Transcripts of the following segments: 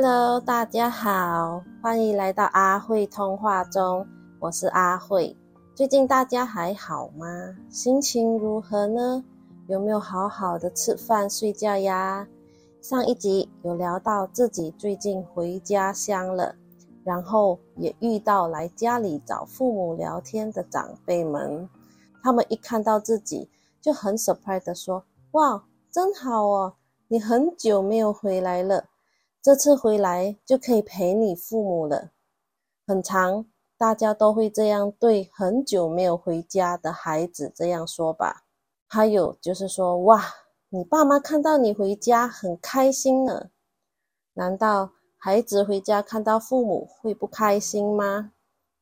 Hello，大家好，欢迎来到阿慧通话中，我是阿慧。最近大家还好吗？心情如何呢？有没有好好的吃饭睡觉呀？上一集有聊到自己最近回家乡了，然后也遇到来家里找父母聊天的长辈们，他们一看到自己就很 surprise 的说：“哇，真好哦，你很久没有回来了。”这次回来就可以陪你父母了，很长，大家都会这样对很久没有回家的孩子这样说吧。还有就是说，哇，你爸妈看到你回家很开心呢。难道孩子回家看到父母会不开心吗？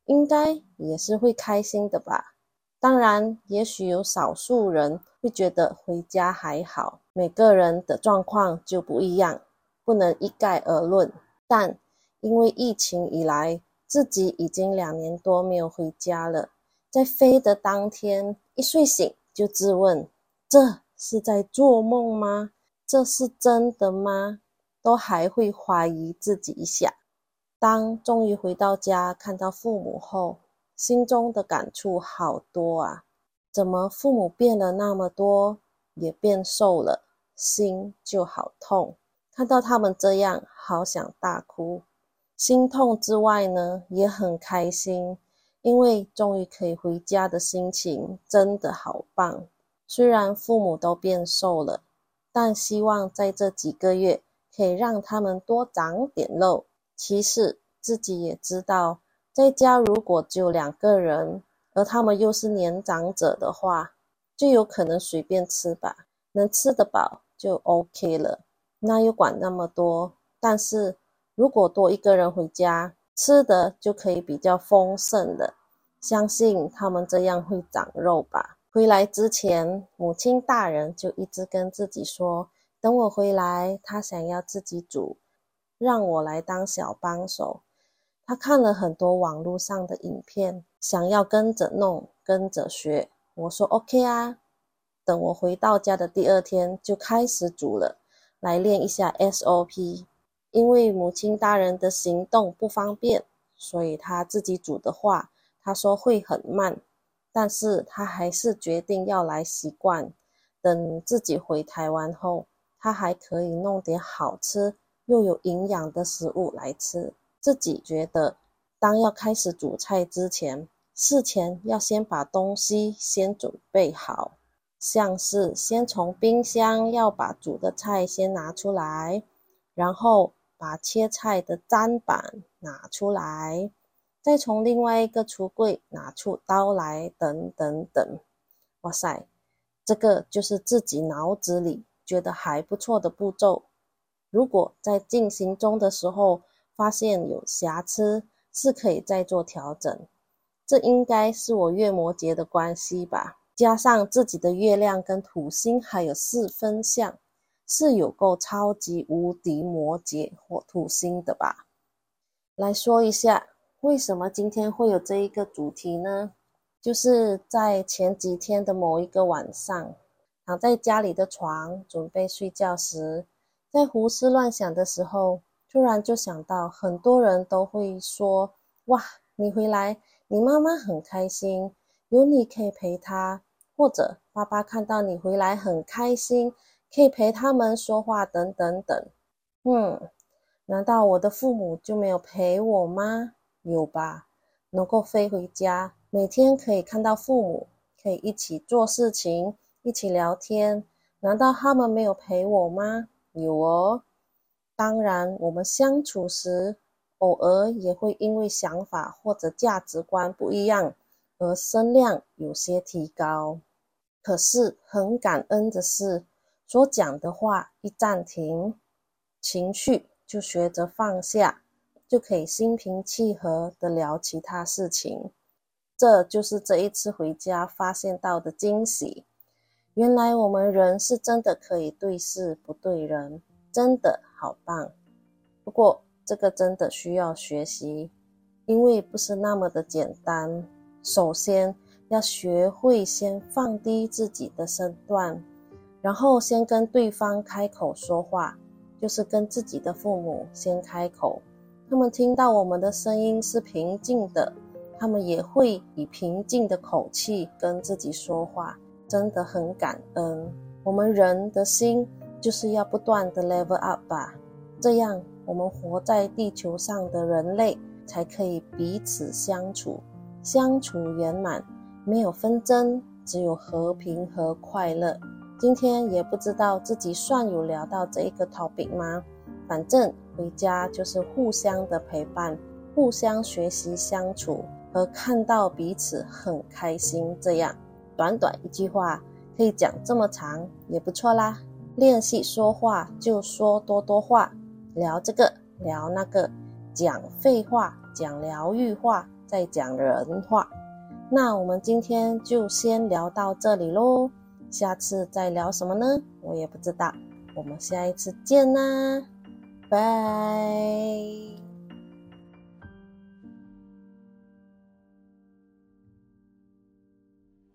应该也是会开心的吧。当然，也许有少数人会觉得回家还好，每个人的状况就不一样。不能一概而论，但因为疫情以来，自己已经两年多没有回家了。在飞的当天，一睡醒就自问：这是在做梦吗？这是真的吗？都还会怀疑自己一下。当终于回到家，看到父母后，心中的感触好多啊！怎么父母变了那么多，也变瘦了，心就好痛。看到他们这样，好想大哭，心痛之外呢，也很开心，因为终于可以回家的心情真的好棒。虽然父母都变瘦了，但希望在这几个月可以让他们多长点肉。其实自己也知道，在家如果只有两个人，而他们又是年长者的话，就有可能随便吃吧，能吃得饱就 OK 了。那又管那么多？但是如果多一个人回家，吃的就可以比较丰盛了。相信他们这样会长肉吧。回来之前，母亲大人就一直跟自己说：“等我回来，他想要自己煮，让我来当小帮手。”他看了很多网络上的影片，想要跟着弄，跟着学。我说：“OK 啊。”等我回到家的第二天，就开始煮了。来练一下 SOP，因为母亲大人的行动不方便，所以他自己煮的话，他说会很慢，但是他还是决定要来习惯。等自己回台湾后，他还可以弄点好吃又有营养的食物来吃。自己觉得，当要开始煮菜之前，事前要先把东西先准备好。像是先从冰箱要把煮的菜先拿出来，然后把切菜的砧板拿出来，再从另外一个橱柜拿出刀来，等等等。哇塞，这个就是自己脑子里觉得还不错的步骤。如果在进行中的时候发现有瑕疵，是可以再做调整。这应该是我月摩羯的关系吧。加上自己的月亮跟土星还有四分相，是有够超级无敌摩羯或土星的吧？来说一下，为什么今天会有这一个主题呢？就是在前几天的某一个晚上，躺在家里的床准备睡觉时，在胡思乱想的时候，突然就想到，很多人都会说：“哇，你回来，你妈妈很开心，有你可以陪她。”或者爸爸看到你回来很开心，可以陪他们说话等等等。嗯，难道我的父母就没有陪我吗？有吧，能够飞回家，每天可以看到父母，可以一起做事情，一起聊天。难道他们没有陪我吗？有哦。当然，我们相处时，偶尔也会因为想法或者价值观不一样，而声量有些提高。可是很感恩的是，所讲的话一暂停，情绪就学着放下，就可以心平气和的聊其他事情。这就是这一次回家发现到的惊喜。原来我们人是真的可以对事不对人，真的好棒。不过这个真的需要学习，因为不是那么的简单。首先。要学会先放低自己的身段，然后先跟对方开口说话，就是跟自己的父母先开口。他们听到我们的声音是平静的，他们也会以平静的口气跟自己说话，真的很感恩。我们人的心就是要不断的 level up 吧，这样我们活在地球上的人类才可以彼此相处，相处圆满，没有纷争，只有和平和快乐。今天也不知道自己算有聊到这一个 topic 吗？反正回家就是互相的陪伴，互相学习相处和看到彼此很开心，这样短短一句话。可以讲这么长也不错啦。练习说话就说多多话，聊这个聊那个，讲废话，讲疗愈话，再讲人话。那我们今天就先聊到这里喽，下次再聊什么呢？我也不知道。我们下一次见啦，拜。